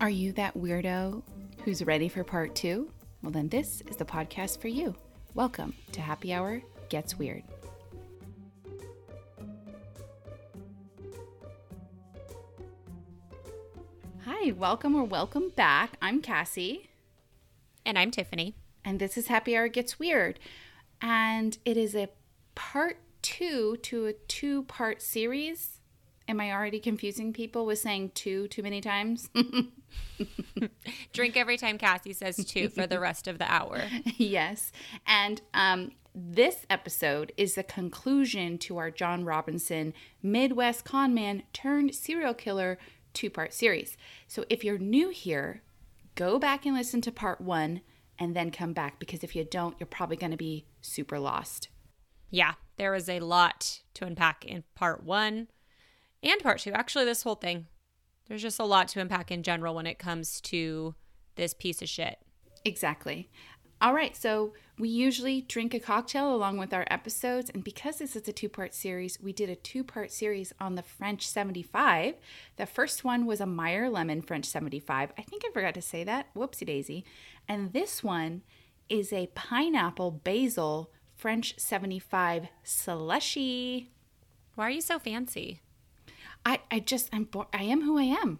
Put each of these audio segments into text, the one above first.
Are you that weirdo who's ready for part two? Well, then this is the podcast for you. Welcome to Happy Hour Gets Weird. Hi, welcome or welcome back. I'm Cassie, And I'm Tiffany. and this is Happy Hour Gets Weird. And it is a part two to a two part series. Am I already confusing people with saying two too many times? Drink every time Cassie says two for the rest of the hour. yes. And um, this episode is the conclusion to our John Robinson Midwest conman turned serial killer two part series. So if you're new here, go back and listen to part one and then come back because if you don't, you're probably going to be super lost. Yeah, there was a lot to unpack in part one and part two. Actually, this whole thing. There's just a lot to unpack in general when it comes to this piece of shit. Exactly. All right, so we usually drink a cocktail along with our episodes, and because this is a two part series, we did a two part series on the French 75. The first one was a Meyer Lemon French 75. I think I forgot to say that. Whoopsie daisy. And this one is a pineapple basil French 75 slushy. Why are you so fancy? I, I just, I'm, I am who I am.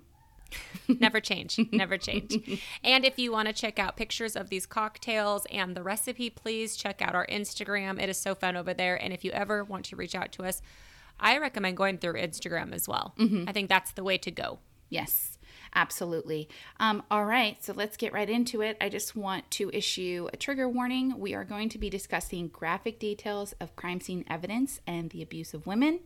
Never change. Never change. And if you want to check out pictures of these cocktails and the recipe, please check out our Instagram. It is so fun over there. And if you ever want to reach out to us, I recommend going through Instagram as well. I think that's the way to go. Yes, absolutely. Um, all right, so let's get right into it. I just want to issue a trigger warning. We are going to be discussing graphic details of crime scene evidence and the abuse of women.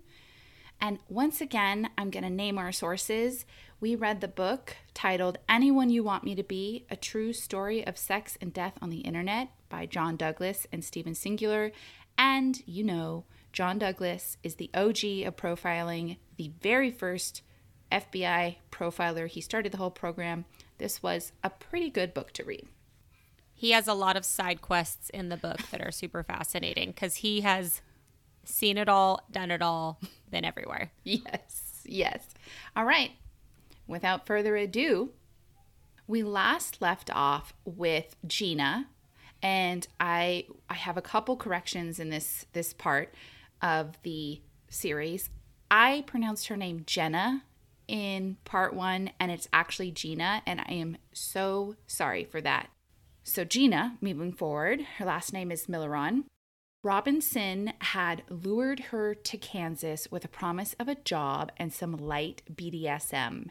And once again, I'm going to name our sources. We read the book titled Anyone You Want Me to Be A True Story of Sex and Death on the Internet by John Douglas and Stephen Singular. And you know, John Douglas is the OG of profiling, the very first FBI profiler. He started the whole program. This was a pretty good book to read. He has a lot of side quests in the book that are super fascinating because he has seen it all, done it all, been everywhere. Yes, yes. All right. Without further ado, we last left off with Gina, and I I have a couple corrections in this this part of the series. I pronounced her name Jenna in part 1 and it's actually Gina and I am so sorry for that. So Gina, moving forward, her last name is Milleron. Robinson had lured her to Kansas with a promise of a job and some light BDSM.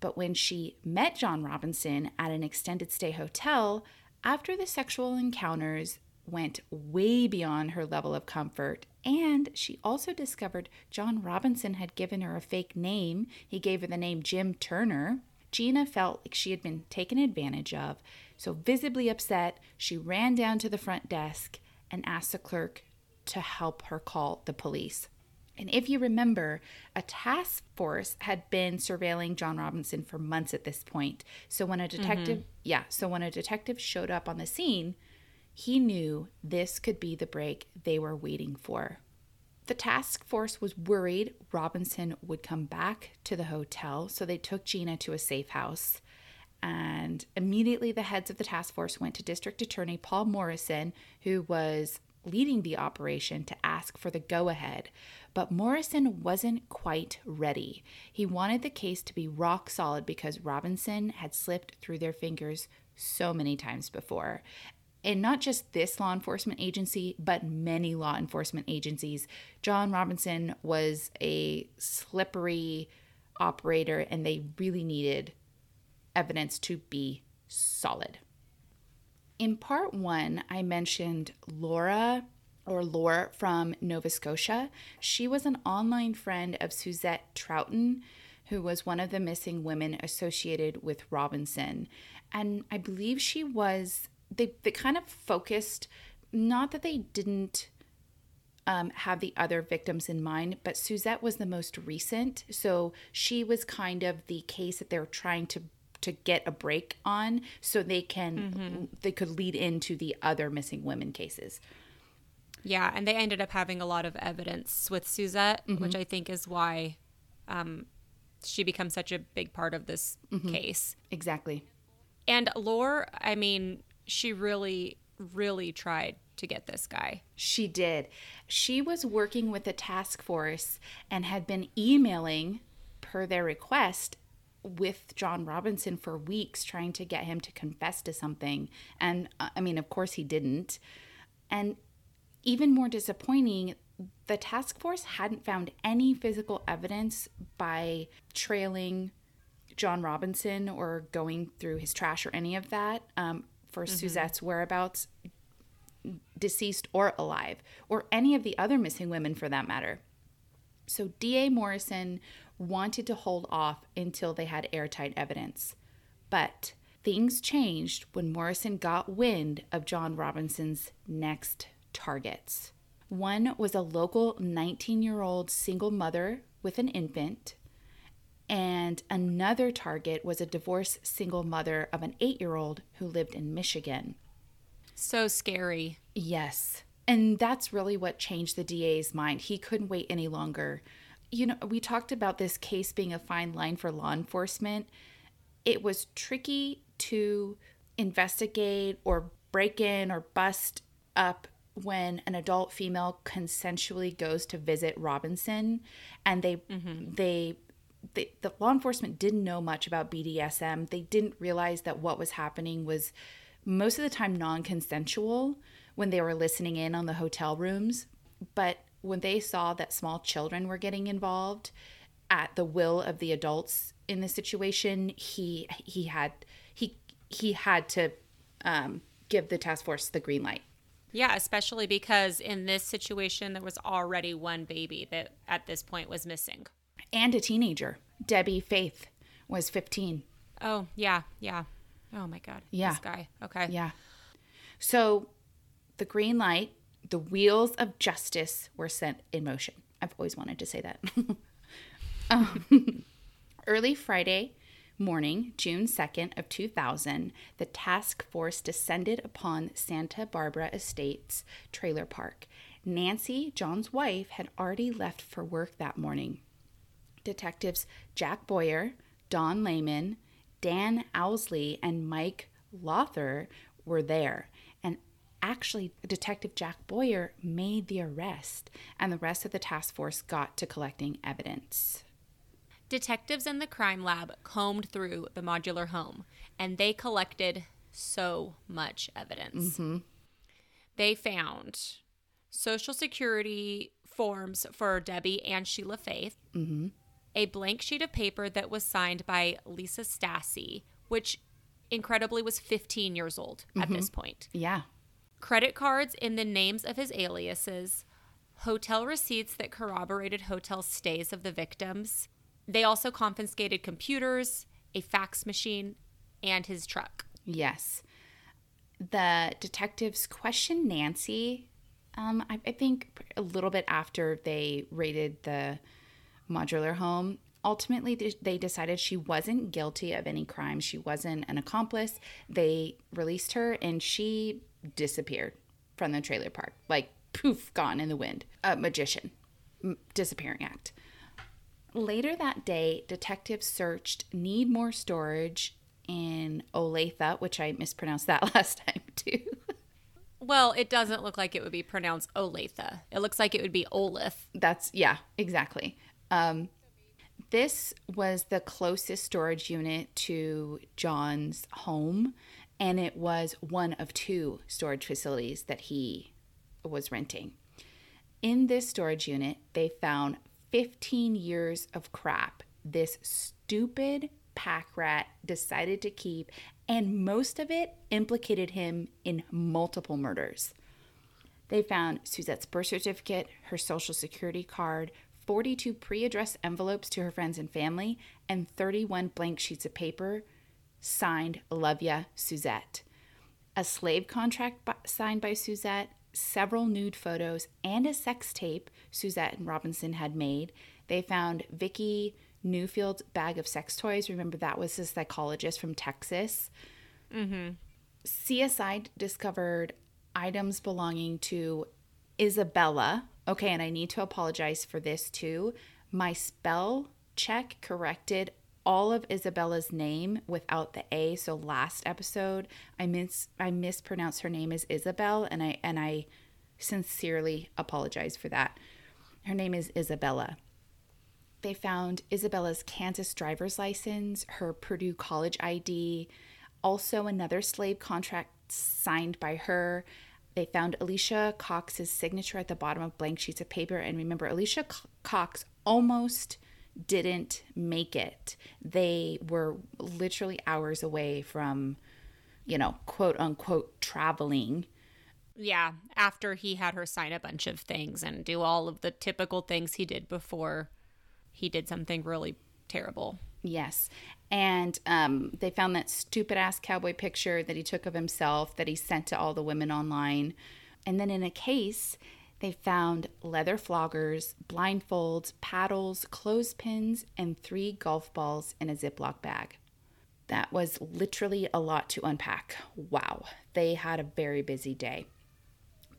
But when she met John Robinson at an extended stay hotel, after the sexual encounters went way beyond her level of comfort, and she also discovered John Robinson had given her a fake name. He gave her the name Jim Turner. Gina felt like she had been taken advantage of, so visibly upset, she ran down to the front desk and asked the clerk to help her call the police. And if you remember, a task force had been surveilling John Robinson for months at this point. So when a mm-hmm. detective, yeah, so when a detective showed up on the scene, he knew this could be the break they were waiting for. The task force was worried Robinson would come back to the hotel, so they took Gina to a safe house. And immediately the heads of the task force went to District Attorney Paul Morrison, who was leading the operation, to ask for the go ahead. But Morrison wasn't quite ready. He wanted the case to be rock solid because Robinson had slipped through their fingers so many times before. And not just this law enforcement agency, but many law enforcement agencies. John Robinson was a slippery operator, and they really needed evidence to be solid. In part one, I mentioned Laura or Laura from Nova Scotia. She was an online friend of Suzette Trouten, who was one of the missing women associated with Robinson. And I believe she was, they, they kind of focused, not that they didn't um, have the other victims in mind, but Suzette was the most recent. So she was kind of the case that they were trying to to get a break on so they can mm-hmm. they could lead into the other missing women cases. Yeah, and they ended up having a lot of evidence with Suzette, mm-hmm. which I think is why um, she becomes such a big part of this mm-hmm. case. Exactly. And Lore, I mean, she really, really tried to get this guy. She did. She was working with the task force and had been emailing, per their request, with John Robinson for weeks, trying to get him to confess to something. And uh, I mean, of course, he didn't. And even more disappointing, the task force hadn't found any physical evidence by trailing John Robinson or going through his trash or any of that um, for Suzette's whereabouts, deceased or alive, or any of the other missing women for that matter. So D.A. Morrison wanted to hold off until they had airtight evidence. But things changed when Morrison got wind of John Robinson's next targets. One was a local 19 year old single mother with an infant, and another target was a divorced single mother of an eight year old who lived in Michigan. So scary. Yes. And that's really what changed the DA's mind. He couldn't wait any longer. You know, we talked about this case being a fine line for law enforcement. It was tricky to investigate or break in or bust up when an adult female consensually goes to visit Robinson and they mm-hmm. they they, the law enforcement didn't know much about BDSM. They didn't realize that what was happening was most of the time non consensual when they were listening in on the hotel rooms. But when they saw that small children were getting involved at the will of the adults in the situation, he he had he he had to um, give the task force the green light. Yeah, especially because in this situation, there was already one baby that at this point was missing. And a teenager, Debbie Faith, was 15. Oh, yeah, yeah. Oh my God. Yeah. This guy. Okay. Yeah. So the green light, the wheels of justice were set in motion. I've always wanted to say that. um, early Friday morning, June 2nd of 2000, the task force descended upon Santa Barbara Estates trailer park. Nancy, John's wife, had already left for work that morning. Detectives Jack Boyer, Don Lehman, Dan Owsley, and Mike Lother were there. Actually, Detective Jack Boyer made the arrest, and the rest of the task force got to collecting evidence. Detectives in the crime lab combed through the modular home and they collected so much evidence. Mm-hmm. They found social security forms for Debbie and Sheila Faith, mm-hmm. a blank sheet of paper that was signed by Lisa Stasi, which incredibly was 15 years old at mm-hmm. this point. Yeah. Credit cards in the names of his aliases, hotel receipts that corroborated hotel stays of the victims. They also confiscated computers, a fax machine, and his truck. Yes. The detectives questioned Nancy, um, I, I think a little bit after they raided the modular home. Ultimately, they decided she wasn't guilty of any crime. She wasn't an accomplice. They released her and she disappeared from the trailer park. Like, poof, gone in the wind. A magician. M- disappearing act. Later that day, detectives searched Need More Storage in Olathe, which I mispronounced that last time too. Well, it doesn't look like it would be pronounced Olathe. It looks like it would be Olith. That's, yeah, exactly. Um, this was the closest storage unit to John's home, and it was one of two storage facilities that he was renting. In this storage unit, they found 15 years of crap this stupid pack rat decided to keep, and most of it implicated him in multiple murders. They found Suzette's birth certificate, her social security card, 42 pre addressed envelopes to her friends and family, and 31 blank sheets of paper signed Love Ya, Suzette. A slave contract by, signed by Suzette, several nude photos, and a sex tape Suzette and Robinson had made. They found Vicky Newfield's bag of sex toys. Remember, that was a psychologist from Texas. Mm-hmm. CSI discovered items belonging to Isabella. Okay, and I need to apologize for this too. My spell check corrected all of Isabella's name without the A. So last episode, I mis I mispronounced her name as Isabel, and I and I sincerely apologize for that. Her name is Isabella. They found Isabella's Kansas driver's license, her Purdue college ID, also another slave contract signed by her. They found Alicia Cox's signature at the bottom of blank sheets of paper. And remember, Alicia Cox almost didn't make it. They were literally hours away from, you know, quote unquote, traveling. Yeah, after he had her sign a bunch of things and do all of the typical things he did before he did something really terrible. Yes. And um, they found that stupid ass cowboy picture that he took of himself that he sent to all the women online. And then in a case, they found leather floggers, blindfolds, paddles, clothespins, and three golf balls in a Ziploc bag. That was literally a lot to unpack. Wow. They had a very busy day.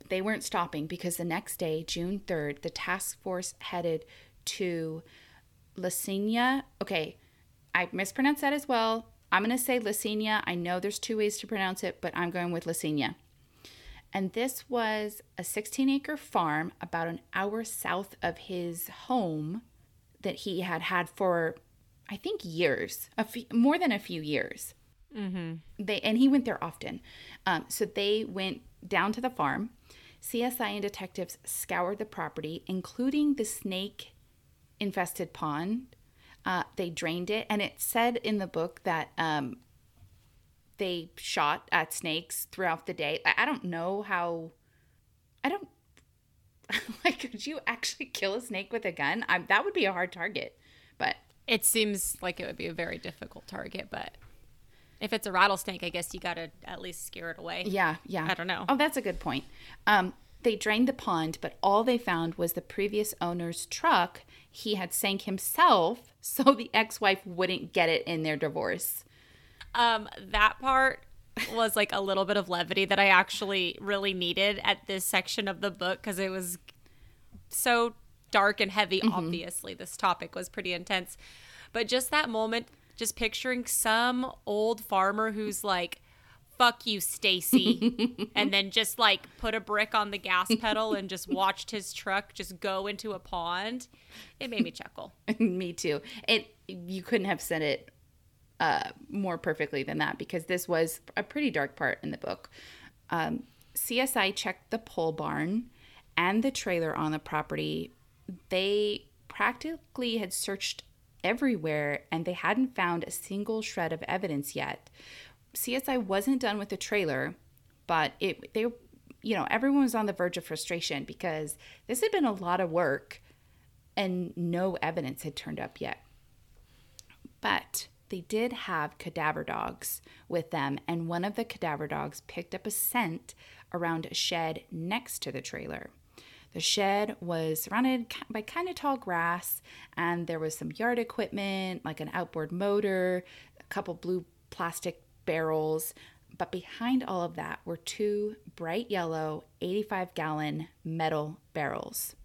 They weren't stopping because the next day, June 3rd, the task force headed to Lasinia. Okay, I mispronounced that as well. I'm going to say Lasinia. I know there's two ways to pronounce it, but I'm going with Lasinia. And this was a 16 acre farm about an hour south of his home that he had had for, I think, years, a few, more than a few years. Mm-hmm. They and he went there often. Um, so they went down to the farm. CSI and detectives scoured the property, including the snake infested pond. Uh, they drained it, and it said in the book that um, they shot at snakes throughout the day. I don't know how. I don't. like, could you actually kill a snake with a gun? I, that would be a hard target, but it seems like it would be a very difficult target. But if it's a rattlesnake, I guess you got to at least scare it away. Yeah, yeah. I don't know. Oh, that's a good point. Um, they drained the pond, but all they found was the previous owner's truck he had sank himself so the ex-wife wouldn't get it in their divorce. Um, that part was like a little bit of levity that I actually really needed at this section of the book because it was so dark and heavy. Mm-hmm. Obviously, this topic was pretty intense. But just that moment, just picturing some old farmer who's like, fuck you, Stacy. and then just like put a brick on the gas pedal and just watched his truck just go into a pond. It made me chuckle. me too. It you couldn't have said it uh, more perfectly than that because this was a pretty dark part in the book. Um, CSI checked the pole barn and the trailer on the property. They practically had searched everywhere and they hadn't found a single shred of evidence yet. CSI wasn't done with the trailer, but it they you know, everyone was on the verge of frustration because this had been a lot of work and no evidence had turned up yet. But they did have cadaver dogs with them, and one of the cadaver dogs picked up a scent around a shed next to the trailer. The shed was surrounded by kind of tall grass, and there was some yard equipment like an outboard motor, a couple blue plastic barrels. But behind all of that were two bright yellow 85 gallon metal barrels.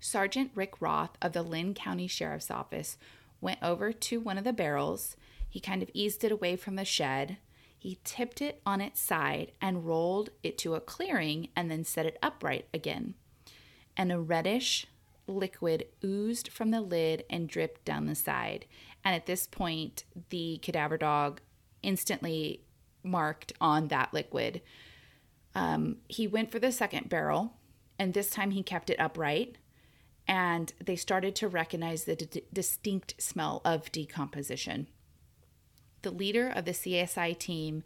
Sergeant Rick Roth of the Linn County Sheriff's Office went over to one of the barrels. He kind of eased it away from the shed. He tipped it on its side and rolled it to a clearing and then set it upright again. And a reddish liquid oozed from the lid and dripped down the side. And at this point, the cadaver dog instantly marked on that liquid. Um, he went for the second barrel, and this time he kept it upright and they started to recognize the d- distinct smell of decomposition. The leader of the CSI team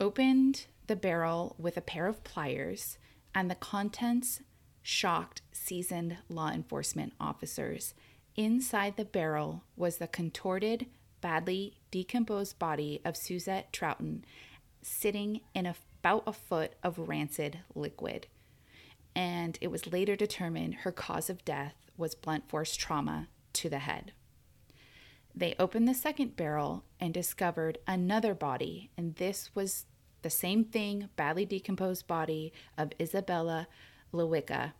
opened the barrel with a pair of pliers, and the contents shocked seasoned law enforcement officers. Inside the barrel was the contorted, badly decomposed body of Suzette Trouten sitting in about a foot of rancid liquid and it was later determined her cause of death was blunt force trauma to the head. They opened the second barrel and discovered another body, and this was the same thing badly decomposed body of Isabella Lewicka.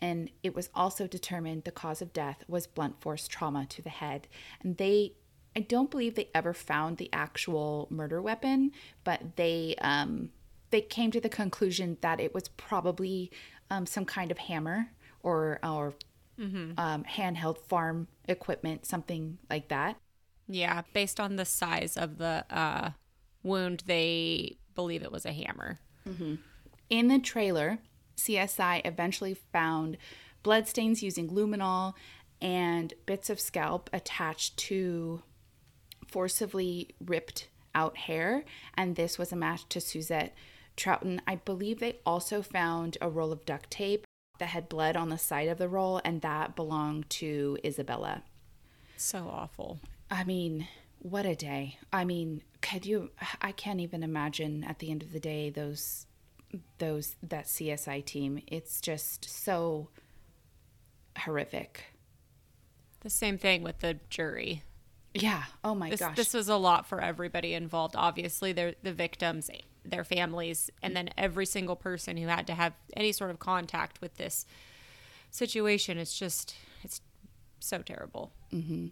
And it was also determined the cause of death was blunt force trauma to the head. And they, I don't believe they ever found the actual murder weapon, but they, um, they came to the conclusion that it was probably um, some kind of hammer or or mm-hmm. um, handheld farm equipment, something like that. Yeah, based on the size of the uh, wound, they believe it was a hammer. Mm-hmm. In the trailer, CSI eventually found bloodstains using luminol and bits of scalp attached to forcibly ripped out hair, and this was a match to Suzette Trouten. I believe they also found a roll of duct tape that had blood on the side of the roll, and that belonged to Isabella. So awful. I mean, what a day. I mean, could you I can't even imagine at the end of the day those those that CSI team. It's just so horrific. The same thing with the jury. Yeah. Oh my this, gosh. This was a lot for everybody involved. Obviously, they're the victims, their families, and then every single person who had to have any sort of contact with this situation. It's just, it's so terrible. Mm-hmm.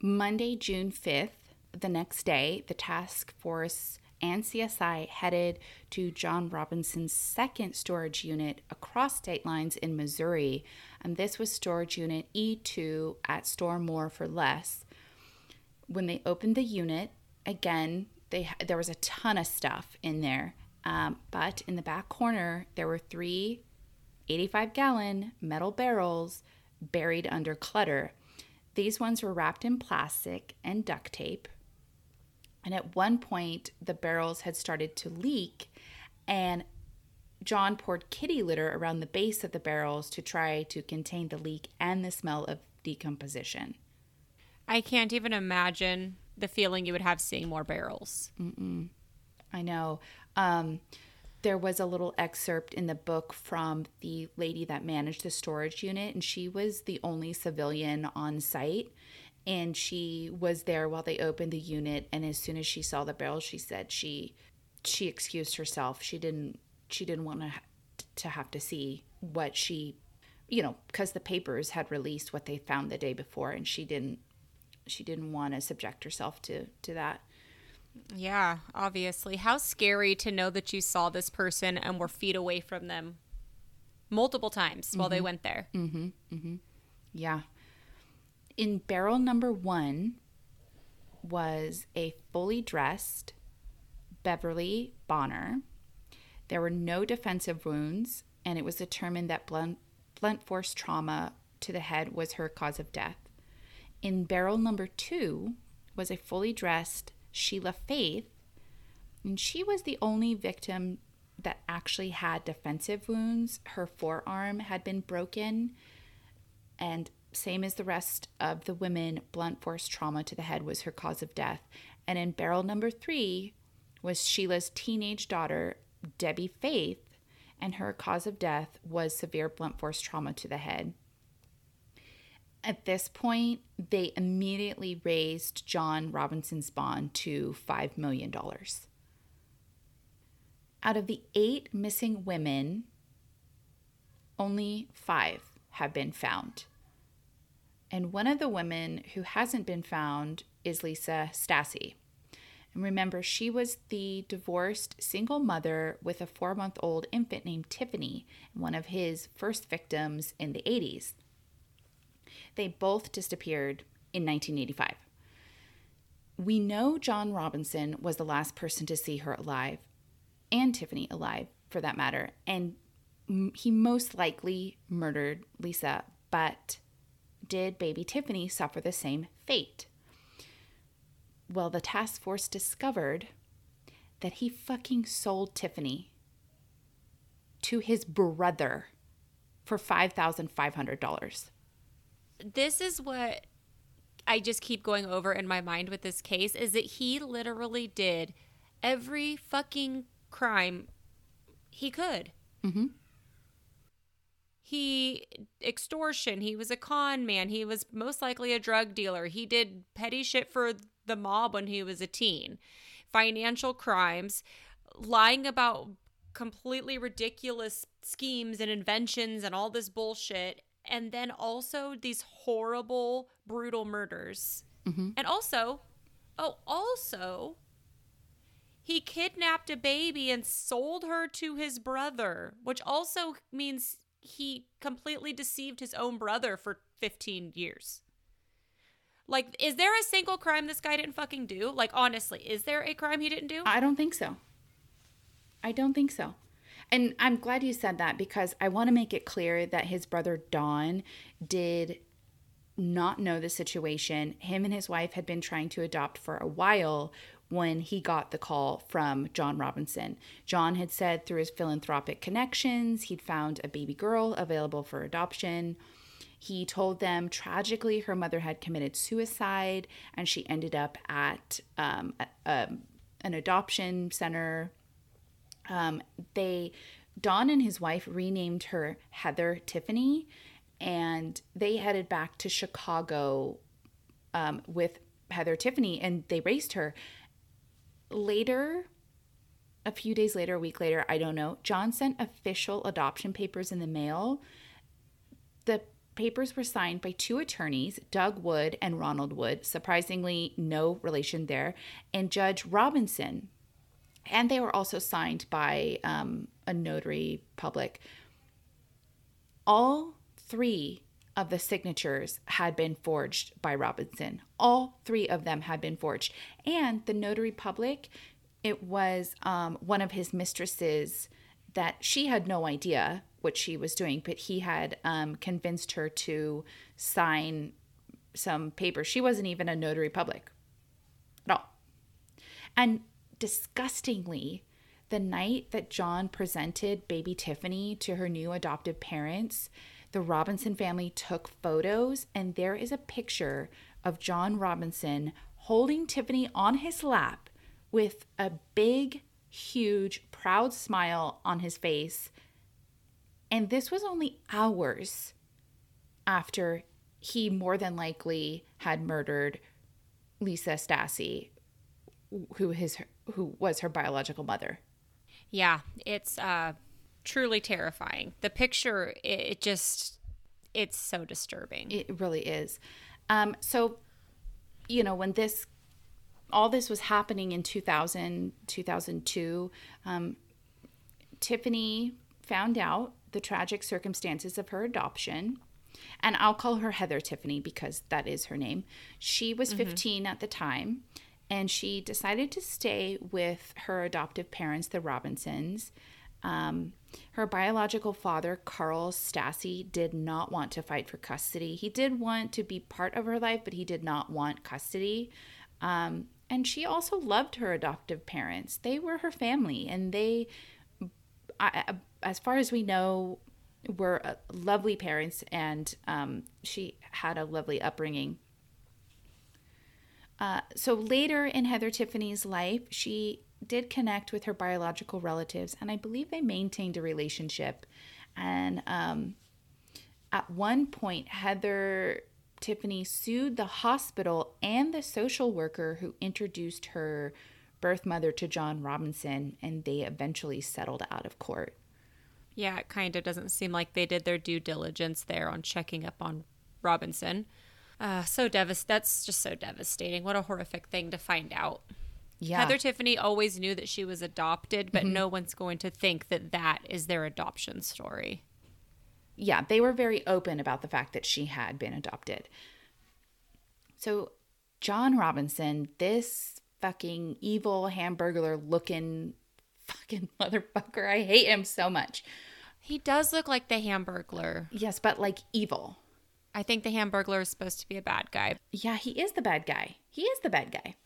Monday, June 5th, the next day, the task force and CSI headed to John Robinson's second storage unit across state lines in Missouri, and this was storage unit E2 at Store More for Less. When they opened the unit, again, they there was a ton of stuff in there, um, but in the back corner there were three 85 gallon metal barrels buried under clutter. These ones were wrapped in plastic and duct tape. And at one point, the barrels had started to leak, and John poured kitty litter around the base of the barrels to try to contain the leak and the smell of decomposition. I can't even imagine the feeling you would have seeing more barrels. Mm-mm. I know. Um, there was a little excerpt in the book from the lady that managed the storage unit, and she was the only civilian on site and she was there while they opened the unit and as soon as she saw the barrels, she said she she excused herself she didn't she didn't want to to have to see what she you know because the papers had released what they found the day before and she didn't she didn't want to subject herself to to that yeah obviously how scary to know that you saw this person and were feet away from them multiple times while mm-hmm. they went there mm-hmm mm-hmm yeah in barrel number one was a fully dressed Beverly Bonner. There were no defensive wounds, and it was determined that blunt, blunt force trauma to the head was her cause of death. In barrel number two was a fully dressed Sheila Faith, and she was the only victim that actually had defensive wounds. Her forearm had been broken, and same as the rest of the women, blunt force trauma to the head was her cause of death. And in barrel number three was Sheila's teenage daughter, Debbie Faith, and her cause of death was severe blunt force trauma to the head. At this point, they immediately raised John Robinson's bond to $5 million. Out of the eight missing women, only five have been found. And one of the women who hasn't been found is Lisa Stasi. And remember, she was the divorced single mother with a four month old infant named Tiffany, one of his first victims in the 80s. They both disappeared in 1985. We know John Robinson was the last person to see her alive, and Tiffany alive for that matter, and he most likely murdered Lisa, but did baby Tiffany suffer the same fate? Well, the task force discovered that he fucking sold Tiffany to his brother for $5,500. This is what I just keep going over in my mind with this case is that he literally did every fucking crime he could. Mm-hmm he extortion he was a con man he was most likely a drug dealer he did petty shit for the mob when he was a teen financial crimes lying about completely ridiculous schemes and inventions and all this bullshit. And then also these horrible, brutal murders. Mm-hmm. And also, oh, also, he kidnapped a baby and sold her to his brother, which also means he completely deceived his own brother for 15 years. Like, is there a single crime this guy didn't fucking do? Like, honestly, is there a crime he didn't do? I don't think so. I don't think so. And I'm glad you said that because I want to make it clear that his brother Don did not know the situation. Him and his wife had been trying to adopt for a while when he got the call from John Robinson. John had said through his philanthropic connections, he'd found a baby girl available for adoption. He told them tragically her mother had committed suicide and she ended up at um, a, a, an adoption center. Um, they, Don and his wife renamed her Heather Tiffany and they headed back to Chicago um, with Heather Tiffany and they raised her. Later, a few days later, a week later, I don't know, John sent official adoption papers in the mail. The papers were signed by two attorneys, Doug Wood and Ronald Wood, surprisingly, no relation there, and Judge Robinson. And they were also signed by um, a notary public. All three of the signatures had been forged by Robinson. All three of them had been forged. And the notary public, it was um, one of his mistresses that she had no idea what she was doing, but he had um, convinced her to sign some paper. She wasn't even a notary public at all. And disgustingly, the night that John presented baby Tiffany to her new adoptive parents, the Robinson family took photos, and there is a picture of John Robinson holding Tiffany on his lap with a big, huge, proud smile on his face. And this was only hours after he more than likely had murdered Lisa Stasi, who his who was her biological mother. Yeah, it's uh truly terrifying. The picture, it, it just, it's so disturbing. It really is. Um, so, you know, when this, all this was happening in 2000, 2002, um, Tiffany found out the tragic circumstances of her adoption. And I'll call her Heather Tiffany because that is her name. She was 15 at the time, and she decided to stay with her adoptive parents, the Robinsons. Um, her biological father, Carl Stasi, did not want to fight for custody. He did want to be part of her life, but he did not want custody. Um, and she also loved her adoptive parents. They were her family, and they, as far as we know, were uh, lovely parents, and um, she had a lovely upbringing. Uh, so later in Heather Tiffany's life, she did connect with her biological relatives, and I believe they maintained a relationship. And um, at one point, Heather Tiffany sued the hospital and the social worker who introduced her birth mother to John Robinson, and they eventually settled out of court. Yeah, it kind of doesn't seem like they did their due diligence there on checking up on Robinson. Uh, so devast- That's just so devastating. What a horrific thing to find out. Yeah. Heather Tiffany always knew that she was adopted, but no one's going to think that that is their adoption story. yeah, they were very open about the fact that she had been adopted. So, John Robinson, this fucking evil hamburger looking fucking motherfucker, I hate him so much. He does look like the Hamburglar. Yes, but like evil. I think the Hamburglar is supposed to be a bad guy. Yeah, he is the bad guy. He is the bad guy.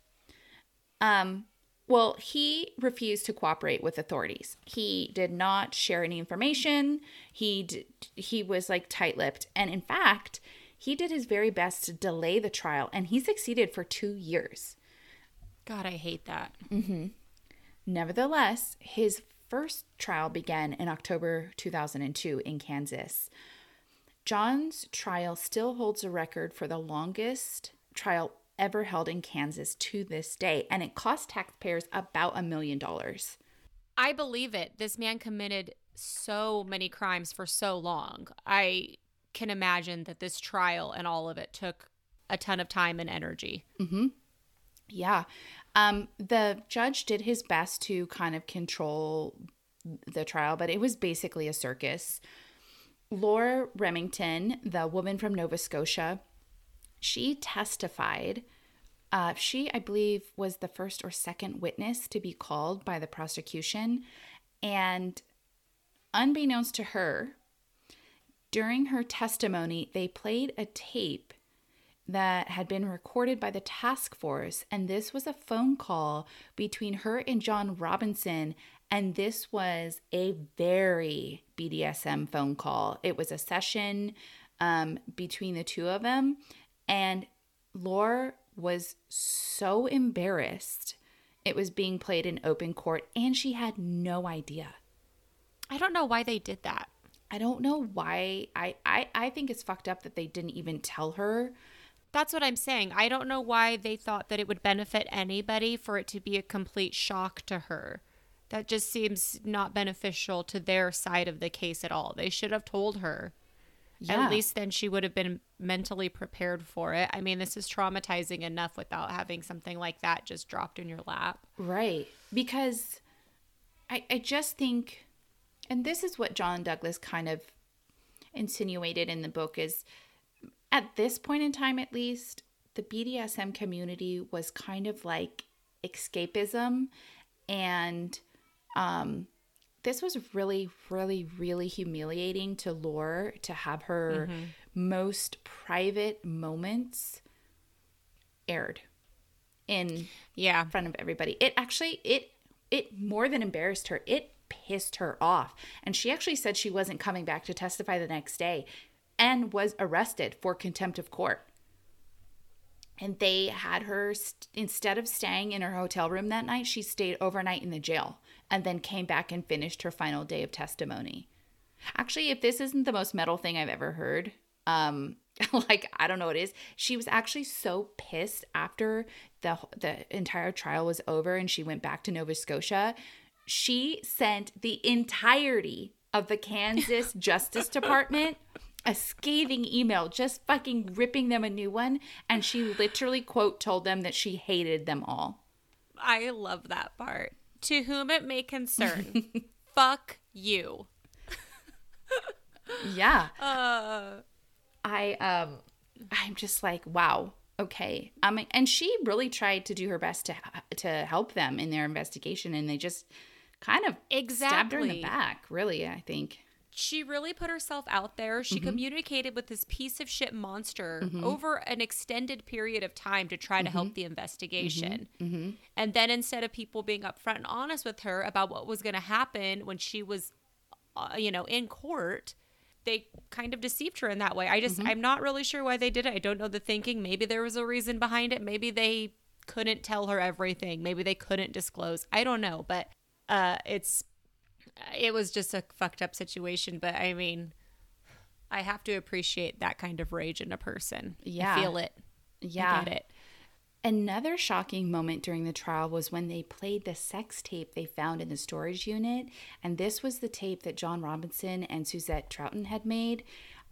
Um, well, he refused to cooperate with authorities. He did not share any information. He d- he was like tight-lipped, and in fact, he did his very best to delay the trial, and he succeeded for two years. God, I hate that. Nevertheless, his first trial began in October 2002 in Kansas. John's trial still holds a record for the longest trial ever held in Kansas to this day, and it cost taxpayers about a million dollars. I believe it. This man committed so many crimes for so long. I can imagine that this trial and all of it took a ton of time and energy. Mm-hmm. Yeah. Um, the judge did his best to kind of control the trial, but it was basically a circus. Laura Remington, the woman from Nova Scotia, she testified. Uh, she, I believe, was the first or second witness to be called by the prosecution. And unbeknownst to her, during her testimony, they played a tape that had been recorded by the task force. And this was a phone call between her and John Robinson. And this was a very BDSM phone call. It was a session um, between the two of them. And Laura was so embarrassed it was being played in open court, and she had no idea. I don't know why they did that. I don't know why. I, I, I think it's fucked up that they didn't even tell her. That's what I'm saying. I don't know why they thought that it would benefit anybody for it to be a complete shock to her. That just seems not beneficial to their side of the case at all. They should have told her. Yeah. At least then she would have been mentally prepared for it. I mean, this is traumatizing enough without having something like that just dropped in your lap. Right. Because I, I just think, and this is what John Douglas kind of insinuated in the book, is at this point in time, at least, the BDSM community was kind of like escapism. And um, this was really, really, really humiliating to Lore to have her most private moments aired in Yeah. in front of everybody. It actually it it more than embarrassed her. It pissed her off. And she actually said she wasn't coming back to testify the next day and was arrested for contempt of court. And they had her st- instead of staying in her hotel room that night, she stayed overnight in the jail and then came back and finished her final day of testimony. Actually, if this isn't the most metal thing I've ever heard, um, like I don't know what it is. She was actually so pissed after the the entire trial was over and she went back to Nova Scotia. She sent the entirety of the Kansas Justice Department a scathing email, just fucking ripping them a new one, and she literally quote told them that she hated them all. I love that part. To whom it may concern, fuck you. Yeah. Uh, I um I'm just like, wow. Okay. Mean, and she really tried to do her best to to help them in their investigation and they just kind of exactly. stabbed her in the back, really, I think. She really put herself out there. She mm-hmm. communicated with this piece of shit monster mm-hmm. over an extended period of time to try to help mm-hmm. the investigation. And then instead of people being upfront and honest with her about what was going to happen when she was, uh, you know, in court, they kind of deceived her in that way. I just, I'm not really sure why they did it. I don't know the thinking. Maybe there was a reason behind it. Maybe they couldn't tell her everything. Maybe they couldn't disclose. I don't know. But uh, it's it was just a fucked up situation but i mean i have to appreciate that kind of rage in a person Yeah. I feel it Yeah. I get it Another shocking moment during the trial was when they played the sex tape they found in the storage unit. And this was the tape that John Robinson and Suzette Trouten had made.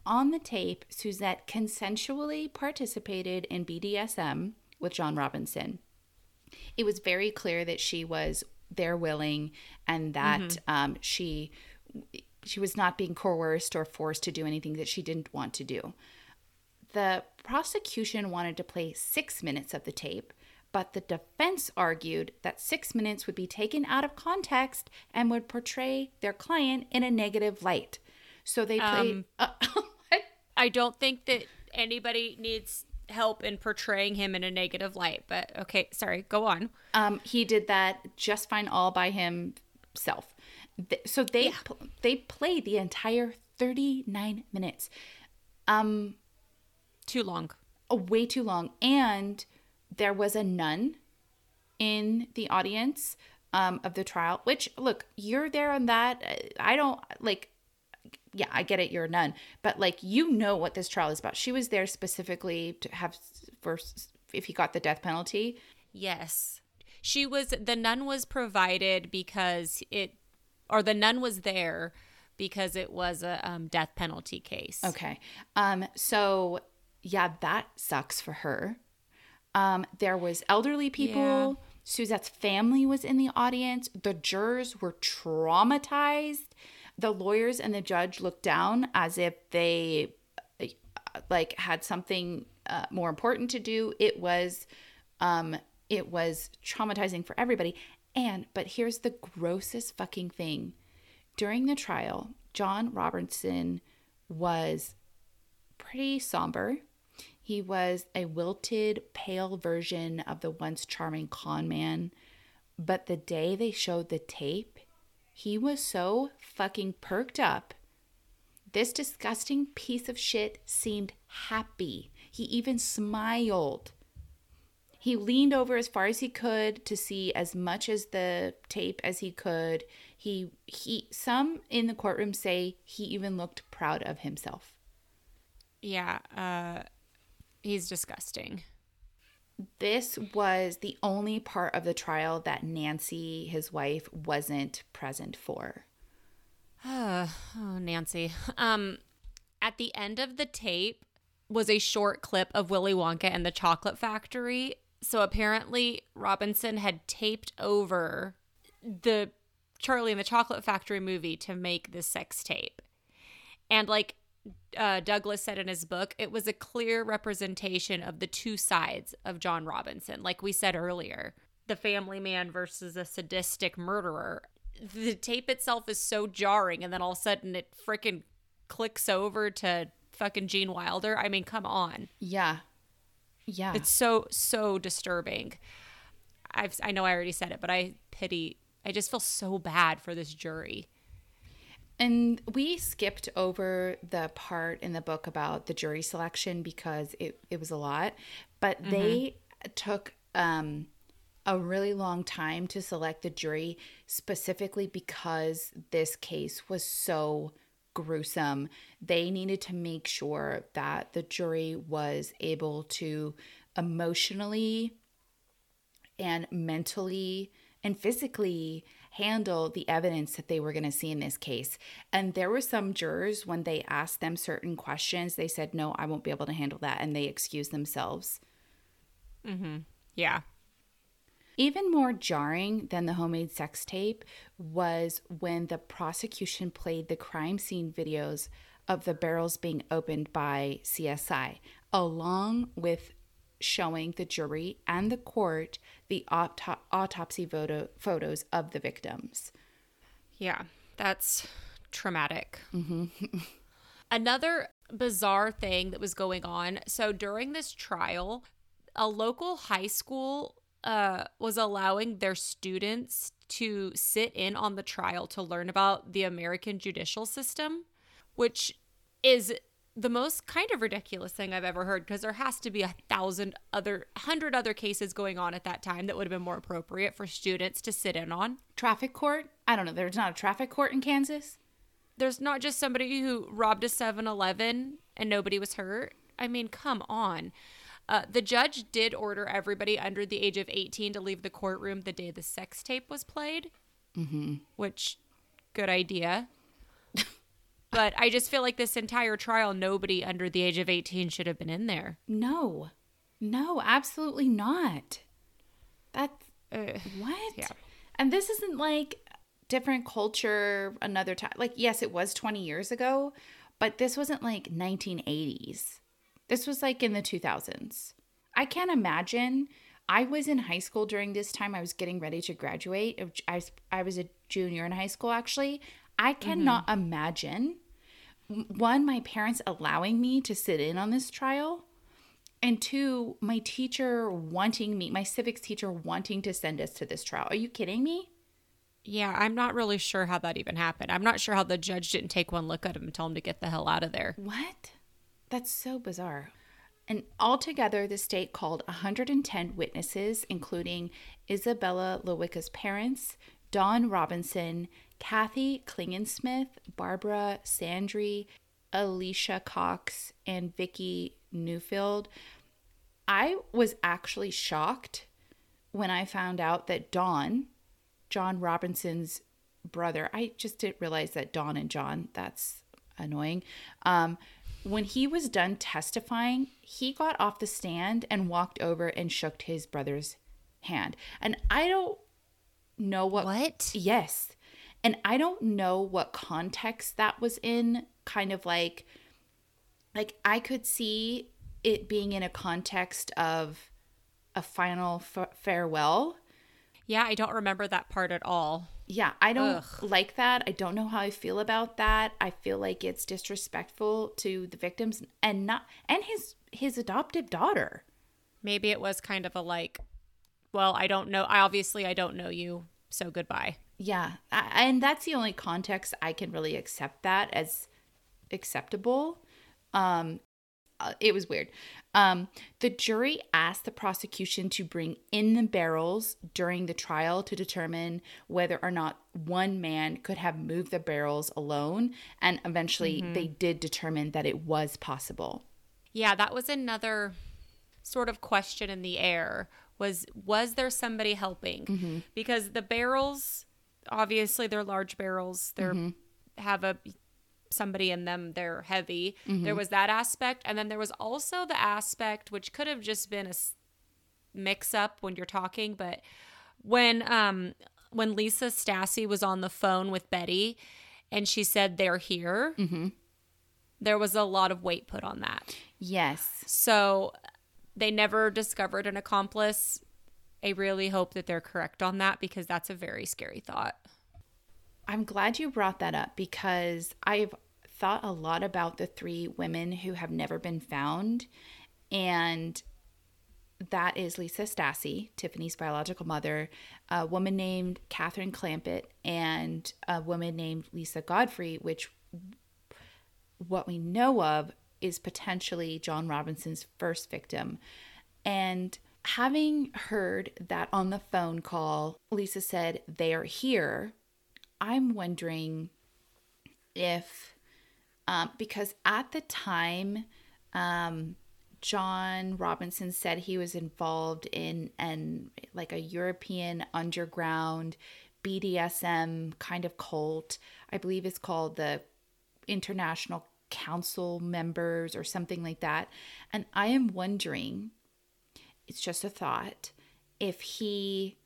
On the tape, Suzette consensually participated in BDSM with John Robinson. It was very clear that she was there willing and that um, she she was not being coerced or forced to do anything that she didn't want to do. The prosecution wanted to play six minutes of the tape, but the defense argued that six minutes would be taken out of context and would portray their client in a negative light. So they played. Uh, i don't think that anybody needs help in portraying him in a negative light but okay sorry go on Um, he did that just fine all by himself. So they pl- they played the entire thirty nine minutes. Um, too long uh, way too long. And there was a nun in the audience um, of the trial, which, look, you're there on that. I don't like, yeah, I get it, you're a nun, but like, you know what this trial is about. She was there specifically to have for if he got the death penalty. yes She was the nun was provided because it, or the nun was there because it was a um, death penalty case. Okay. Um, so yeah, that sucks for her. Um, there was elderly people. Suzette's family was in the audience. The jurors were traumatized. The lawyers and the judge looked down as if they like had something uh, more important to do. It was um it was traumatizing for everybody. And but here's the grossest fucking thing. During the trial, John Robertson was pretty somber. He was a wilted, pale version of the once charming con man. But the day they showed the tape, he was so fucking perked up. This disgusting piece of shit seemed happy. He even smiled. He leaned over as far as he could to see as much as the tape as he could. He he some in the courtroom say he even looked proud of himself. Yeah, uh, he's disgusting. This was the only part of the trial that Nancy, his wife, wasn't present for. oh, Nancy. Um, at the end of the tape was a short clip of Willy Wonka and the Chocolate Factory. So apparently, Robinson had taped over the Charlie and the Chocolate Factory movie to make the sex tape. And like uh, Douglas said in his book, it was a clear representation of the two sides of John Robinson. Like we said earlier, the family man versus a sadistic murderer. The tape itself is so jarring, and then all of a sudden it freaking clicks over to fucking Gene Wilder. I mean, come on. Yeah. Yeah. It's so, so disturbing. I've, I know I already said it, but I pity, I just feel so bad for this jury. And we skipped over the part in the book about the jury selection because it, it was a lot, but they took um, a really long time to select the jury specifically because this case was so gruesome. They needed to make sure that the jury was able to emotionally and mentally and physically handle the evidence that they were going to see in this case. And there were some jurors, when they asked them certain questions, they said, No, I won't be able to handle that. And they excused themselves. Mm-hmm. Yeah. Even more jarring than the homemade sex tape was when the prosecution played the crime scene videos of the barrels being opened by CSI, along with showing the jury and the court the auto- autopsy photo- photos of the victims. Yeah, that's traumatic. Another bizarre thing that was going on. So during this trial, a local high school uh, was allowing their students to sit in on the trial to learn about the American judicial system, which is the most kind of ridiculous thing I've ever heard because there has to be a thousand other, hundred other cases going on at that time that would have been more appropriate for students to sit in on. Traffic court? I don't know. There's not a traffic court in Kansas? there's not just somebody who robbed a 7-Eleven and nobody was hurt. I mean, come on. Uh, the judge did order everybody under the age of 18 to leave the courtroom the day the sex tape was played, mm-hmm. which, good idea. But I just feel like this entire trial, nobody under the age of 18 should have been in there. No. No, absolutely not. That's Uh, what? yeah. And this isn't like different culture, another time. Like, yes, it was 20 years ago, but this wasn't like 1980s. This was like in the 2000s. I can't imagine. I was in high school during this time. I was getting ready to graduate. I I was a junior in high school, actually. I cannot imagine one, my parents allowing me to sit in on this trial. And two, my teacher wanting me, my civics teacher wanting to send us to this trial. Are you kidding me? Yeah, I'm not really sure how that even happened. I'm not sure how the judge didn't take one look at him and tell him to get the hell out of there. What? That's so bizarre. And altogether, the state called 110 witnesses, including Isabella Lewicka's parents, Don Robinson, Kathy Klingensmith, Barbara Sandry, Alicia Cox, and Vicki Newfield. I was actually shocked when I found out that Don, John Robinson's brother, I just didn't realize that Don and John, that's annoying. Um, when he was done testifying, he got off the stand and walked over and shook his brother's hand. And I don't know what. What? Yes. And I don't know what context that was in. Kind of like, like I could see it being in a context of a final f- farewell. Yeah, I don't remember that part at all. Yeah, I don't Ugh. like that. I don't know how I feel about that. I feel like it's disrespectful to the victims and not and his his adoptive daughter. Maybe it was kind of a like, well, I don't know. I obviously I don't know you, so goodbye. Yeah, I, and that's the only context I can really accept that as acceptable. Um, uh, it was weird. Um, the jury asked the prosecution to bring in the barrels during the trial to determine whether or not one man could have moved the barrels alone, and eventually they did determine that it was possible. Yeah, that was another sort of question in the air was was there somebody helping? Because the barrels obviously they're large barrels. They're have a somebody in them, they're heavy. There was that aspect and then there was also the aspect which could have just been a mix up when you're talking, but when um when Lisa Stasi was on the phone with Betty and she said they're here, mm-hmm. there was a lot of weight put on that. Yes. So they never discovered an accomplice. I really hope that they're correct on that because that's a very scary thought. I'm glad you brought that up because I've thought a lot about the three women who have never been found. And that is Lisa Stasi, Tiffany's biological mother, a woman named Catherine Clampitt, and a woman named Lisa Godfrey, which what we know of is potentially John Robinson's first victim. And having heard that on the phone call, Lisa said, They are here. I'm wondering if, um, because at the time, um, John Robinson said he was involved in an like a European underground BDSM kind of cult. I believe it's called the International Council Members or something like that. And I am wondering, it's just a thought, if he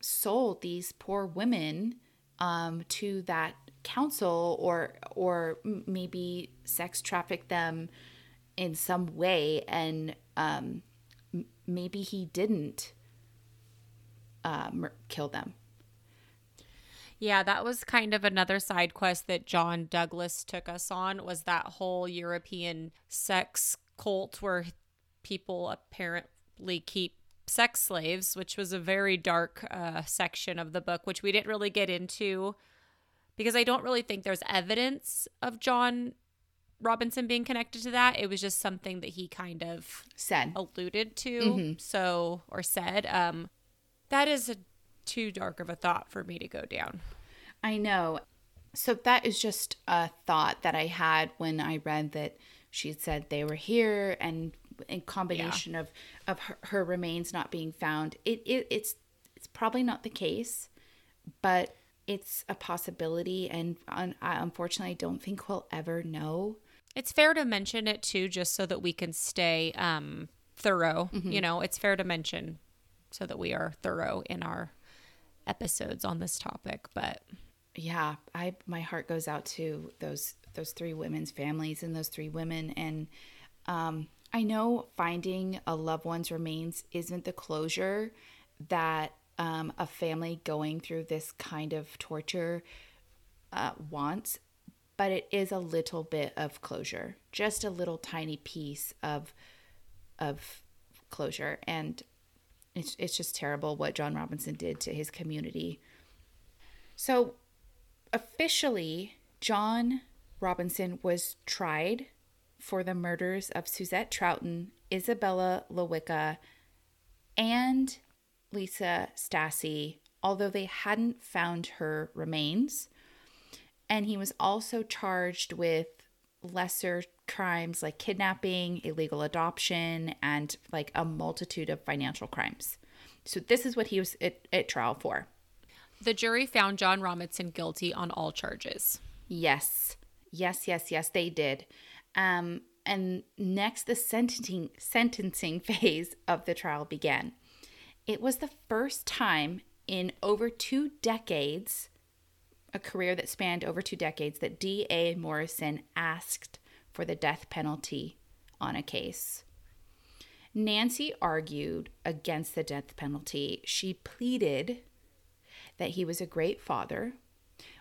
sold these poor women um, to that council or or maybe sex trafficked them in some way and um, maybe he didn't uh, kill them Yeah, that was kind of another side quest that John Douglas took us on was that whole European sex cult where people apparently keep sex slaves, which was a very dark uh, section of the book, which we didn't really get into because I don't really think there's evidence of John Robinson being connected to that. It was just something that he kind of said. alluded to so or said. Um that is a too dark of a thought for me to go down I know. So that is just a thought that I had when I read that she said they were here and in combination of of her, her remains not being found. It, it it's it's probably not the case, but it's a possibility and un, I unfortunately don't think we'll ever know. it's fair to mention it too just so that we can stay um thorough you know it's fair to mention so that we are thorough in our episodes on this topic but yeah i my heart goes out to those those three women's families and those three women. And um i know finding a loved one's remains isn't the closure that um a family going through this kind of torture uh wants but it is a little bit of closure just a little tiny piece of of closure. And it's, it's just terrible what john robinson did to his community so officially, John Robinson was tried for the murders of Suzette Trouten, Isabella Lewicka, and Lisa Stasi, although they hadn't found her remains. And he was also charged with lesser crimes like kidnapping, illegal adoption, and like a multitude of financial crimes. So this is what he was at, at trial for. The jury found John Robinson guilty on all charges. Yes. Yes, yes, yes, they did. Um, and next the sentencing sentencing phase of the trial began. It was the first time in over 2 decades a career that spanned over 2 decades that DA Morrison asked for the death penalty on a case. Nancy argued against the death penalty. She pleaded that he was a great father,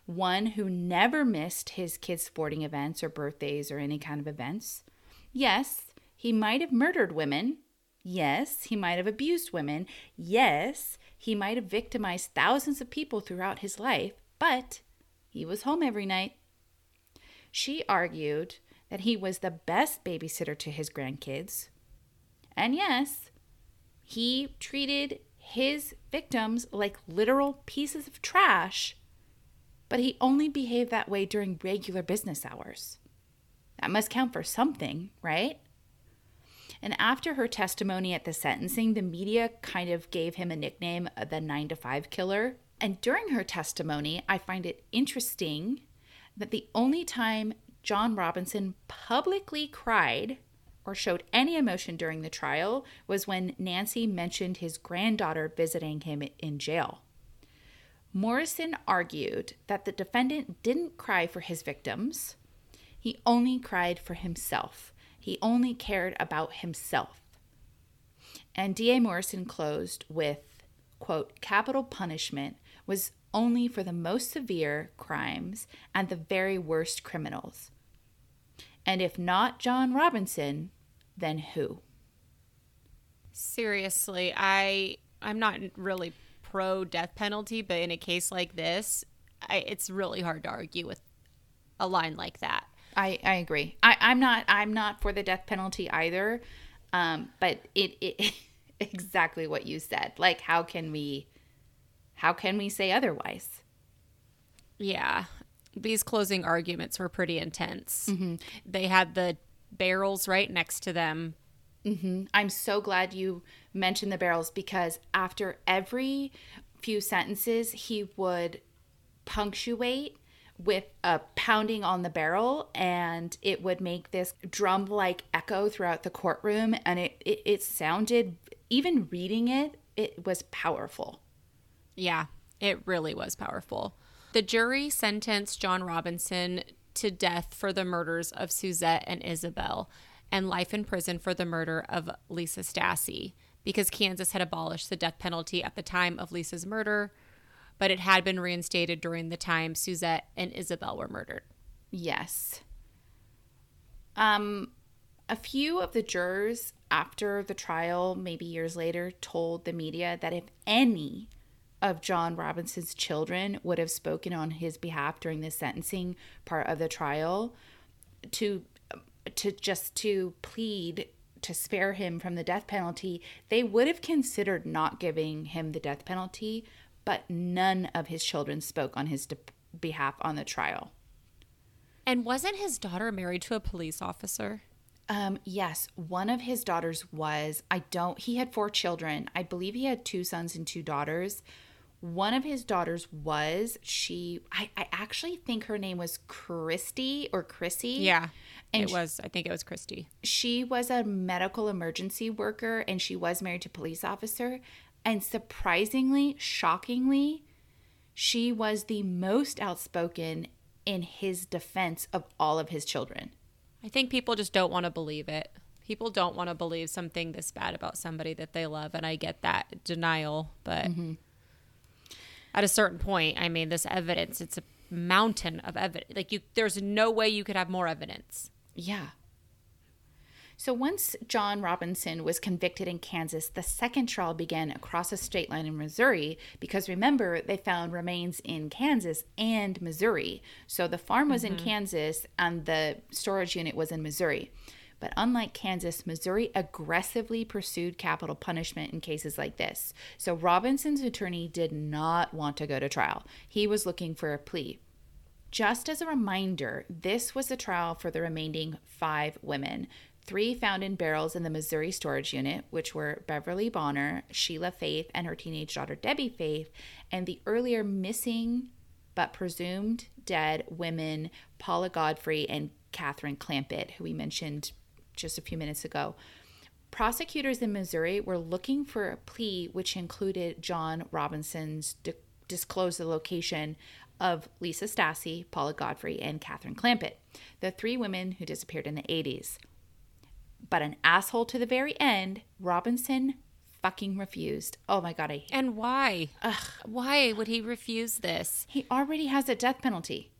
one who never missed his kids' sporting events or birthdays or any kind of events. Yes, he might have murdered women. Yes, he might have abused women. Yes, he might have victimized thousands of people throughout his life, but he was home every night. She argued that he was the best babysitter to his grandkids. And yes, he treated his victims like literal pieces of trash, but he only behaved that way during regular business hours. That must count for something, right? And after her testimony at the sentencing, the media kind of gave him a nickname, uh, the 9 to 5 killer. And during her testimony, I find it interesting that the only time John Robinson publicly cried or showed any emotion during the trial was when Nancy mentioned his granddaughter visiting him in jail. Morrison argued that the defendant didn't cry for his victims, he only cried for himself. He only cared about himself. And D.A. Morrison closed with, quote, capital punishment was only for the most severe crimes and the very worst criminals. And if not John Robinson, then who? Seriously, I I'm not really pro death penalty, but in a case like this, I, it's really hard to argue with a line like that. I, I agree. I, I'm not I'm not for the death penalty either. Um, but it, it exactly what you said. Like how can we how can we say otherwise? Yeah. These closing arguments were pretty intense. Mm-hmm. They had the barrels right next to them. Mm-hmm. I'm so glad you mentioned the barrels because after every few sentences, he would punctuate with a pounding on the barrel and it would make this drum like echo throughout the courtroom and it, it, it sounded even reading it it was powerful yeah it really was powerful the jury sentenced john robinson to death for the murders of suzette and isabel and life in prison for the murder of lisa stasi because kansas had abolished the death penalty at the time of lisa's murder but it had been reinstated during the time Suzette and Isabel were murdered. Yes. Um, a few of the jurors after the trial, maybe years later, told the media that if any of John Robinson's children would have spoken on his behalf during the sentencing part of the trial, to to just to plead to spare him from the death penalty, they would have considered not giving him the death penalty but none of his children spoke on his de- behalf on the trial. And wasn't his daughter married to a police officer? Um, yes, one of his daughters was. I don't. He had four children. I believe he had two sons and two daughters. One of his daughters was she. I, I actually think her name was Christy or Chrissy. Yeah, and it was. I think it was Christy. She was a medical emergency worker, and she was married to a police officer. And surprisingly, shockingly, she was the most outspoken in his defense of all of his children. I think people just don't want to believe it. People don't want to believe something this bad about somebody that they love. And I get that denial. But mm-hmm. At a certain point, I mean, this evidence, it's a mountain of evidence. Like, you, there's no way you could have more evidence. Yeah. So once John Robinson was convicted in Kansas, the second trial began across a state line in Missouri because remember, they found remains in Kansas and Missouri. So the farm was mm-hmm. in Kansas and the storage unit was in Missouri. But unlike Kansas, Missouri aggressively pursued capital punishment in cases like this. So Robinson's attorney did not want to go to trial. He was looking for a plea. Just as a reminder, this was the trial for the remaining five women. Three found in barrels in the Missouri storage unit, which were Beverly Bonner, Sheila Faith, and her teenage daughter Debbie Faith, and the earlier missing but presumed dead women Paula Godfrey and Catherine Clampitt, who we mentioned just a few minutes ago. Prosecutors in Missouri were looking for a plea which included John Robinson's di- disclose the location of Lisa Stasi, Paula Godfrey, and Catherine Clampitt, the three women who disappeared in the 80s. But an asshole to the very end, Robinson fucking refused. Oh my god, I And why? Why would he refuse this? he already has a death penalty.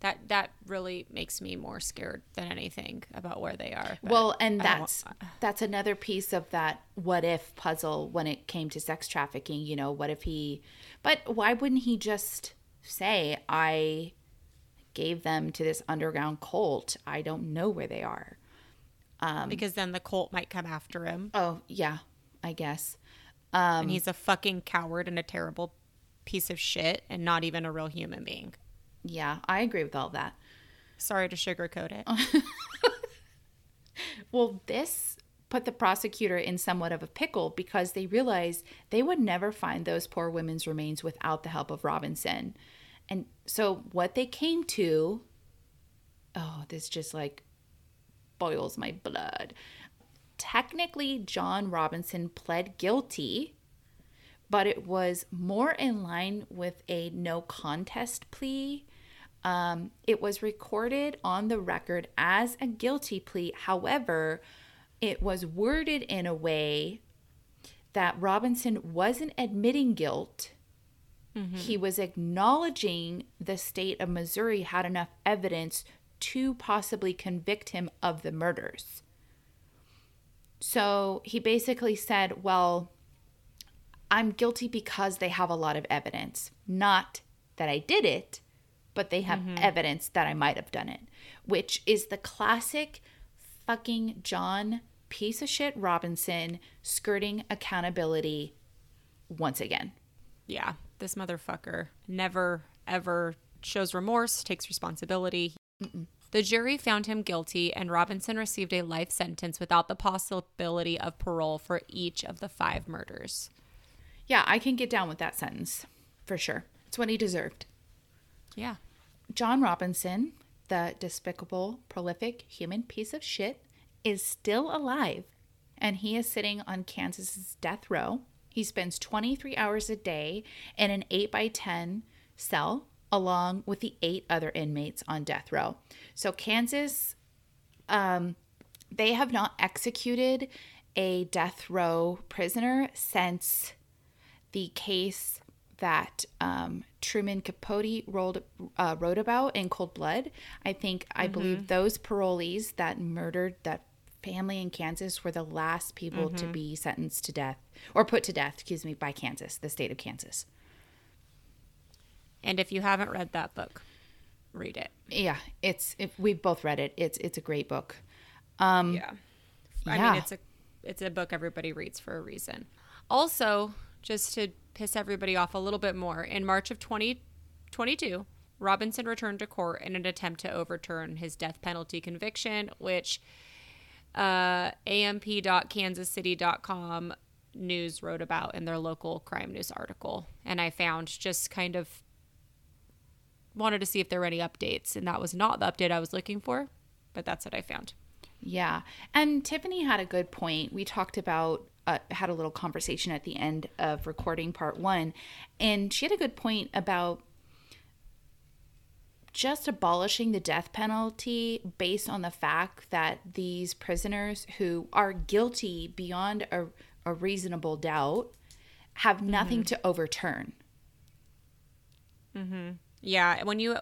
That that really makes me more scared than anything about where they are. But Well, and I don't- that's uh. that's another piece of that what if puzzle when it came to sex trafficking, you know, what if he But why wouldn't he just say I gave them to this underground cult. I don't know where they are. Um, because then the cult might come after him, Oh, yeah, I guess. and um, he's a fucking coward and a terrible piece of shit, and not even a real human being. Yeah, I agree with all that. Sorry to sugarcoat it. Well, this put the prosecutor in somewhat of a pickle because they realized they would never find those poor women's remains without the help of Robinson. And so what they came to, oh, this just like boils my blood. Technically, John Robinson pled guilty, but it was more in line with a no contest plea. Um, it was recorded on the record as a guilty plea. However, it was worded in a way that Robinson wasn't admitting guilt. He was acknowledging the state of Missouri had enough evidence to possibly convict him of the murders. So he basically said, Well, I'm guilty because they have a lot of evidence, not that I did it, but they have mm-hmm. evidence that I might have done it, which is the classic fucking John piece of shit Robinson skirting accountability once again. yeah, this motherfucker never ever shows remorse, takes responsibility. The jury found him guilty, and Robinson received a life sentence without the possibility of parole for each of the five murders. Yeah, I can get down with that sentence for sure. It's what he deserved. Yeah. John Robinson, the despicable, prolific human piece of shit, is still alive and he is sitting on Kansas's death row. He spends 23 hours a day in an 8 by 10 cell along with the eight other inmates on death row. So Kansas um they have not executed a death row prisoner since the case that um, Truman Capote rolled, uh, wrote about in Cold Blood. I think, I believe those parolees that murdered that family in Kansas were the last people to be sentenced to death or put to death, excuse me, by Kansas, the state of Kansas. And if you haven't read that book, read it. Yeah, it's if we've both read it. It's it's a great book. Um, Yeah. I yeah. mean, it's a it's a book everybody reads for a reason. Also, just to piss everybody off a little bit more, in March of 2022, Robinson returned to court in an attempt to overturn his death penalty conviction, which uh, amp.kansascity.com news wrote about in their local crime news article. And I found just kind of wanted to see if there were any updates, and that was not the update I was looking for, but that's what I found. Yeah. And Tiffany had a good point. We talked about, uh, had a little conversation at the end of recording part one, and she had a good point about just abolishing the death penalty based on the fact that these prisoners who are guilty beyond a, a reasonable doubt have nothing to overturn. Yeah, when you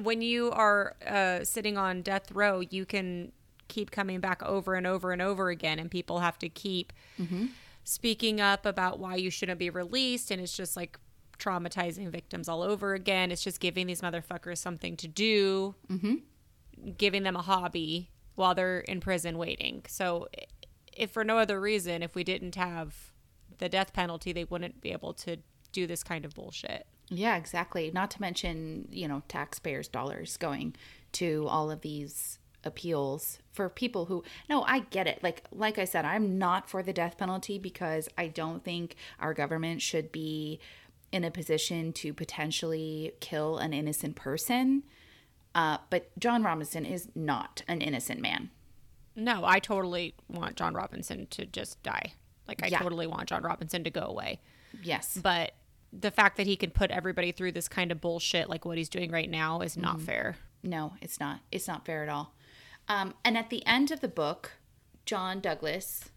when you are uh, sitting on death row, you can keep coming back over and over and over again, and people have to keep mm-hmm. speaking up about why you shouldn't be released, and it's just like traumatizing victims all over again. It's just giving these motherfuckers something to do, mm-hmm. giving them a hobby while they're in prison waiting. So, if for no other reason, if we didn't have the death penalty, they wouldn't be able to do this kind of bullshit. Yeah, exactly. Not to mention, you know, taxpayers' dollars going to all of these appeals for people who no i get it like like i said i'm not for the death penalty because i don't think our government should be in a position to potentially kill an innocent person uh, but john robinson is not an innocent man No, I totally want John Robinson to just die. Like I Yeah. totally want John Robinson to go away. yes But the fact that he can put everybody through this kind of bullshit like what he's doing right now is not fair. No, it's not. It's not fair at all. Um, and at the end of the book, John Douglas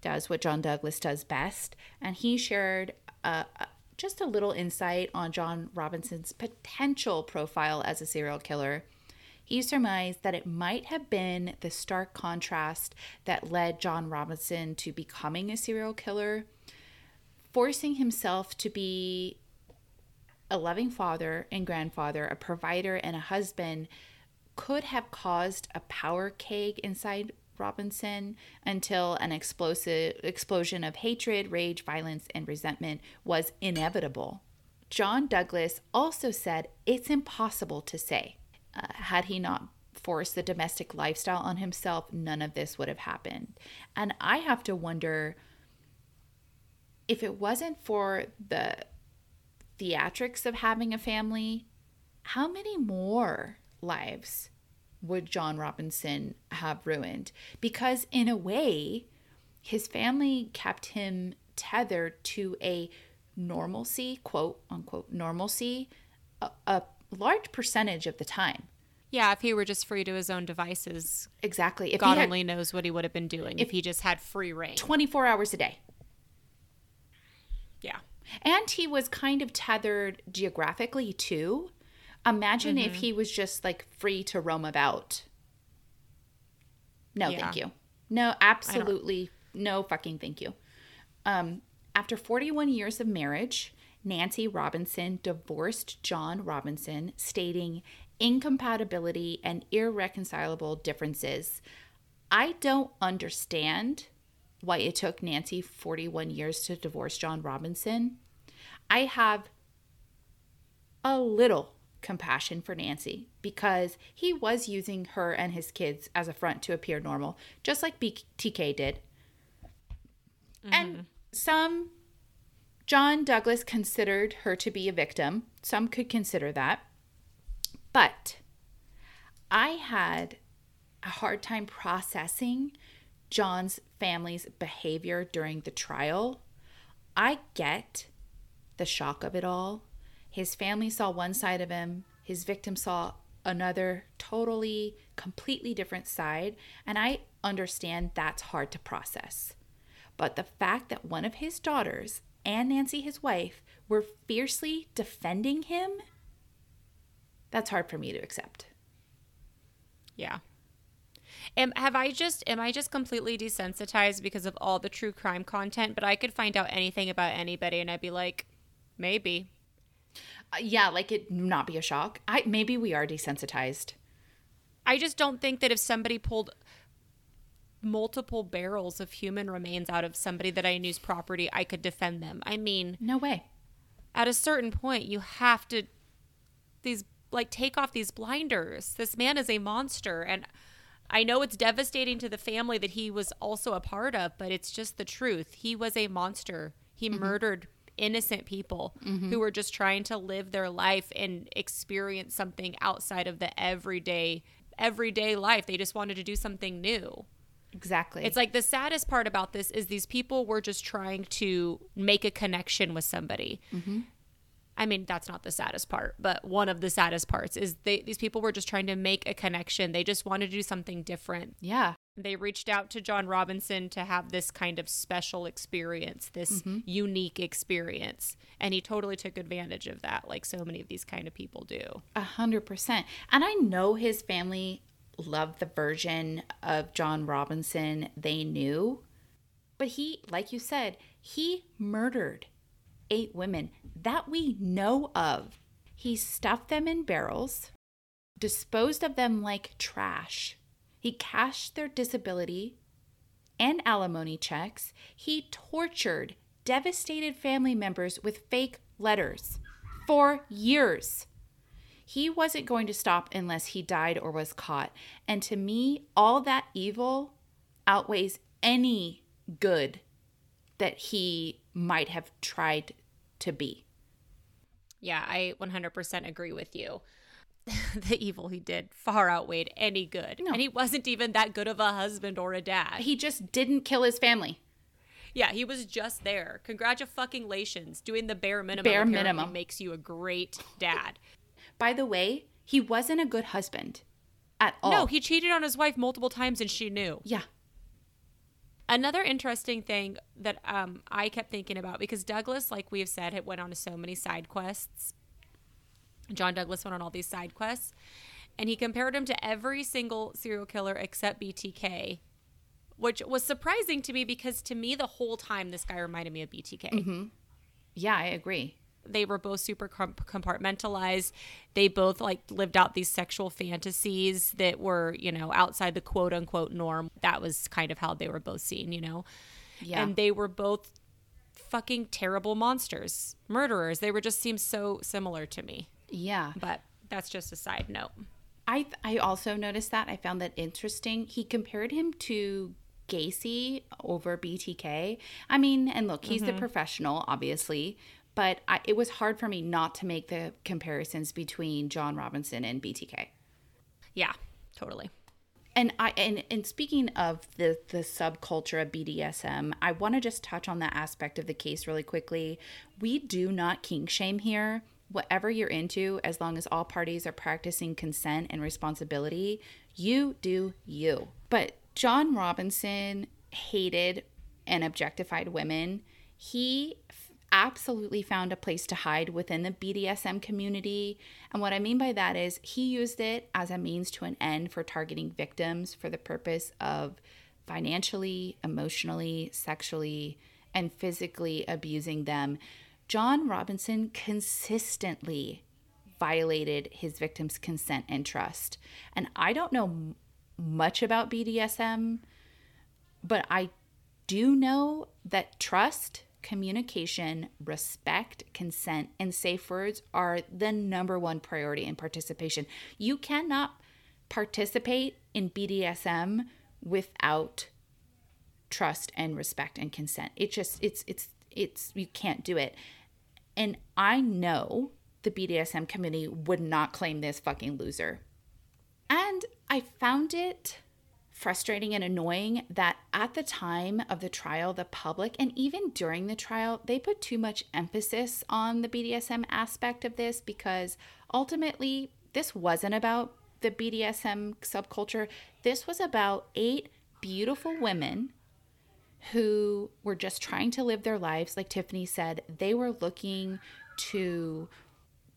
does what John Douglas does best, and he shared uh, uh, just a little insight on John Robinson's potential profile as a serial killer. He surmised that it might have been the stark contrast that led John Robinson to becoming a serial killer, forcing himself to be a loving father and grandfather, a provider and a husband could have caused a power keg inside Robinson until an explosive explosion of hatred, rage, violence, and resentment was inevitable. John Douglas also said it's impossible to say. Uh, had he not forced the domestic lifestyle on himself, none of this would have happened. And I have to wonder if it wasn't for the theatrics of having a family, how many more lives would John Robinson have ruined? Because, in a way, his family kept him tethered to a normalcy, quote unquote, normalcy, a, a large percentage of the time. Yeah, if he were just free to his own devices, Exactly. If God had only knows what he would have been doing if, he just had free reign. 24 hours a day. yeah. And he was kind of tethered geographically too. Imagine if he was just like free to roam about. No, Yeah. thank you. No, absolutely no fucking thank you. Um, after 41 years of marriage, Nancy Robinson divorced John Robinson, stating incompatibility and irreconcilable differences. I don't understand why it took Nancy 41 years to divorce John Robinson. I have a little compassion for Nancy because he was using her and his kids as a front to appear normal, just like BTK did. And mm-hmm. some, John Douglas considered her to be a victim. Some could consider that. But I had a hard time processing John's family's behavior during the trial. I get the shock of it all. His family saw one side of him, his victim saw another totally, completely different side. And I understand that's hard to process. But the fact that one of his daughters and Nancy, his wife, were fiercely defending him, that's hard for me to accept. Yeah. Am have I just am I just completely desensitized because of all the true crime content? But I could find out anything about anybody and I'd be like, maybe. Uh, yeah, like it not be a shock. I maybe we are desensitized. I just don't think that if somebody pulled multiple barrels of human remains out of somebody that I knew's property, I could defend them. I mean, No way. at a certain point, you have to these like take off these blinders. This man is a monster, and I know it's devastating to the family that he was also a part of, but it's just the truth. He was a monster. He murdered innocent people mm-hmm. who were just trying to live their life and experience something outside of the everyday everyday life. They just wanted to do something new. Exactly. It's like the saddest part about this is these people were just trying to make a connection with somebody. Mm-hmm. I mean, that's not the saddest part, but one of the saddest parts is they these people were just trying to make a connection. They just wanted to do something different. yeah. They reached out to John Robinson to have this kind of special experience, this mm-hmm. unique experience, and he totally took advantage of that, like so many of these kind of people do. A hundred percent. And I know his family loved the version of John Robinson they knew. But he, like you said, he murdered eight women that we know of. He stuffed them in barrels, disposed of them like trash. He cashed their disability and alimony checks. He tortured devastated family members with fake letters. for years. He wasn't going to stop unless he died or was caught. And to me, all that evil outweighs any good that he might have tried to be. Yeah, I 100% agree with you. the evil he did far outweighed any good. No. And he wasn't even that good of a husband or a dad. He just didn't kill his family. yeah, he was just there. Congratulations. Doing the bare minimum Bare minimum. makes you a great dad. By the way, he wasn't a good husband at all. No, he cheated on his wife multiple times and she knew. Yeah. Another interesting thing that um, I kept thinking about because Douglas, like we've said, had went on to so many side quests. John Douglas went on all these side quests, and he compared him to every single serial killer except BTK, which was surprising to me because to me the whole time this guy reminded me of BTK. Mm-hmm. Yeah, I agree. They were both super compartmentalized. They both like lived out these sexual fantasies that were, you know, outside the quote unquote norm. That was kind of how they were both seen, you know. Yeah. And they were both fucking terrible monsters, murderers. They were just seemed so similar to me. Yeah. But that's just a side note. I I also noticed that. I found that interesting. He compared him to Gacy over BTK. I mean, and look, he's the mm-hmm. professional, obviously, but I, it was hard for me not to make the comparisons between John Robinson and BTK. Yeah, totally. And I and, and speaking of the the subculture of BDSM, I want to just touch on that aspect of the case really quickly. We do not kink shame here. Whatever you're into, as long as all parties are practicing consent and responsibility, you do you. But John Robinson hated and objectified women. He f- absolutely found a place to hide within the BDSM community. And what I mean by that is he used it as a means to an end for targeting victims for the purpose of financially, emotionally, sexually, and physically abusing them. John Robinson consistently violated his victims' consent and trust. And I don't know much about BDSM, but I do know that trust, communication, respect, consent, and safe words are the number one priority in participation. You cannot participate in BDSM without trust and respect and consent. It just it's it's it's you can't do it. And I know the BDSM committee would not claim this fucking loser. And I found it frustrating and annoying that at the time of the trial, the public and even during the trial, they put too much emphasis on the BDSM aspect of this because ultimately, this wasn't about the BDSM subculture. This was about eight beautiful women who were just trying to live their lives. Like Tiffany said, they were looking to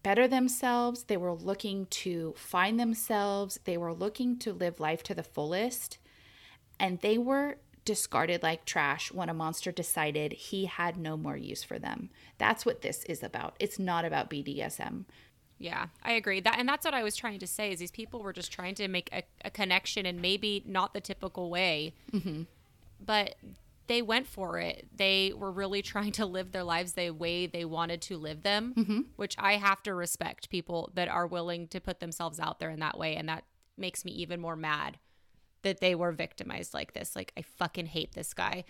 better themselves. They were looking to find themselves. They were looking to live life to the fullest. And they were discarded like trash when a monster decided he had no more use for them. That's what this is about. It's not about BDSM. Yeah, I agree. That and that's what I was trying to say is these people were just trying to make a, a connection and maybe not the typical way, mm-hmm. but they went for it. They were really trying to live their lives the way they wanted to live them, mm-hmm. which I have to respect people that are willing to put themselves out there in that way, and that makes me even more mad that they were victimized like this. Like I fucking hate this guy.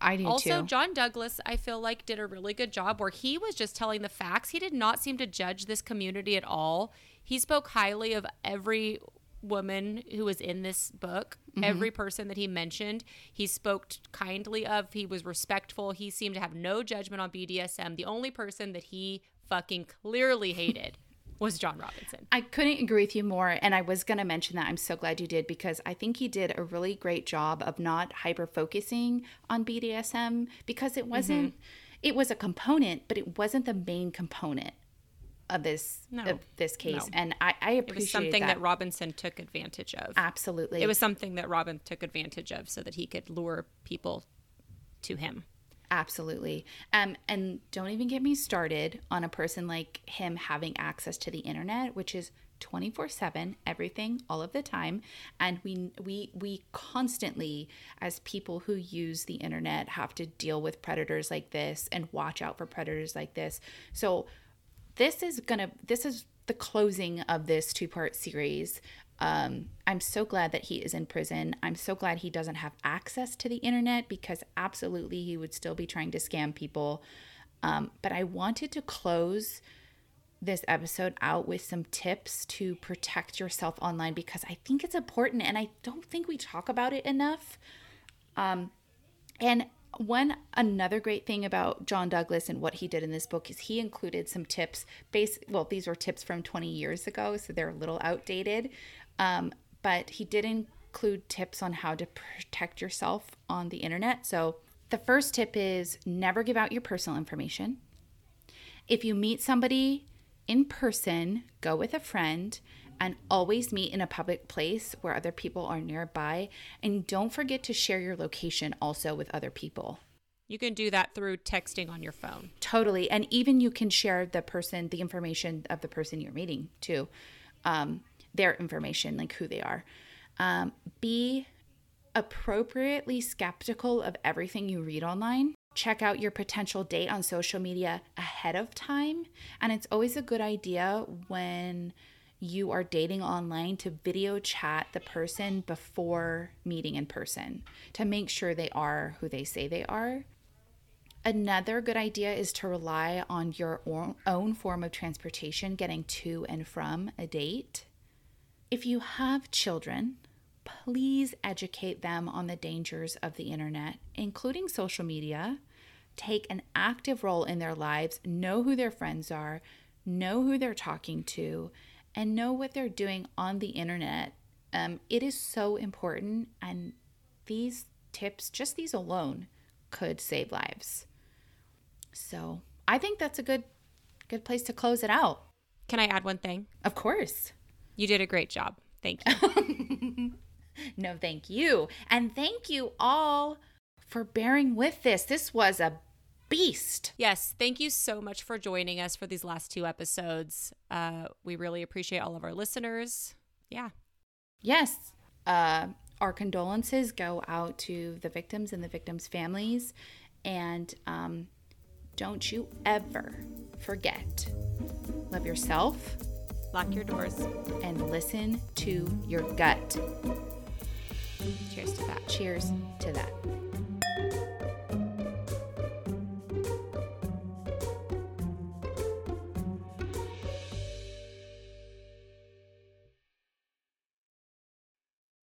I do Also, too. John Douglas, I feel like did a really good job where he was just telling the facts. He did not seem to judge this community at all. He spoke highly of every woman who was in this book, every mm-hmm. person that he mentioned. He spoke kindly of. He was respectful. He seemed to have no judgment on BDSM. The only person that he fucking clearly hated was John Robinson. I couldn't agree with you more. And I was going to mention that. I'm so glad you did because I think he did a really great job of not hyper focusing on BDSM because it wasn't, mm-hmm. it was a component, but it wasn't the main component of this No. of this case. No. And I, I It appreciate was something that. that Robinson took advantage of. Absolutely. It was something that Robin took advantage of so that he could lure people to him. Absolutely. Um, and don't even get me started on a person like him having access to the internet, which is 24/7, everything, all of the time. And we we we constantly as people who use the internet have to deal with predators like this and watch out for predators like this. So this is gonna this is the closing of this two part series. Um, I'm so glad that he is in prison. I'm so glad he doesn't have access to the internet because absolutely he would still be trying to scam people. Um, but I wanted to close this episode out with some tips to protect yourself online because I think it's important and I don't think we talk about it enough. Um, and one another great thing about John Douglas and what he did in this book is he included some tips. Base well, these were tips from 20 years ago, so they're a little outdated. Um, but he did include tips on how to protect yourself on the internet. So the first tip is never give out your personal information. If you meet somebody in person, go with a friend and always meet in a public place where other people are nearby. And don't forget to share your location also with other people. You can do that through texting on your phone. Totally. And even you can share the person, the information of the person you're meeting too, um, their information, like who they are. Um, be appropriately skeptical of everything you read online. Check out your potential date on social media ahead of time. And it's always a good idea when you are dating online to video chat the person before meeting in person to make sure they are who they say they are. Another good idea is to rely on your own form of transportation getting to and from a date. If you have children, please educate them on the dangers of the internet, including social media. Take an active role in their lives, know who their friends are, know who they're talking to, and know what they're doing on the internet. Um, it is so important, and these tips, just these alone, could save lives. So I think that's a good good place to close it out. Can I add one thing? Of course. You did a great job. Thank you. no, thank you. And thank you all for bearing with this. This was a beast. Yes. Thank you so much for joining us for these last two episodes. Uh, we really appreciate all of our listeners. Yeah. Yes. Uh, our condolences go out to the victims and the victims' families. And um, don't you ever forget love yourself, lock your doors, and listen to your gut. Cheers to that. Cheers to that.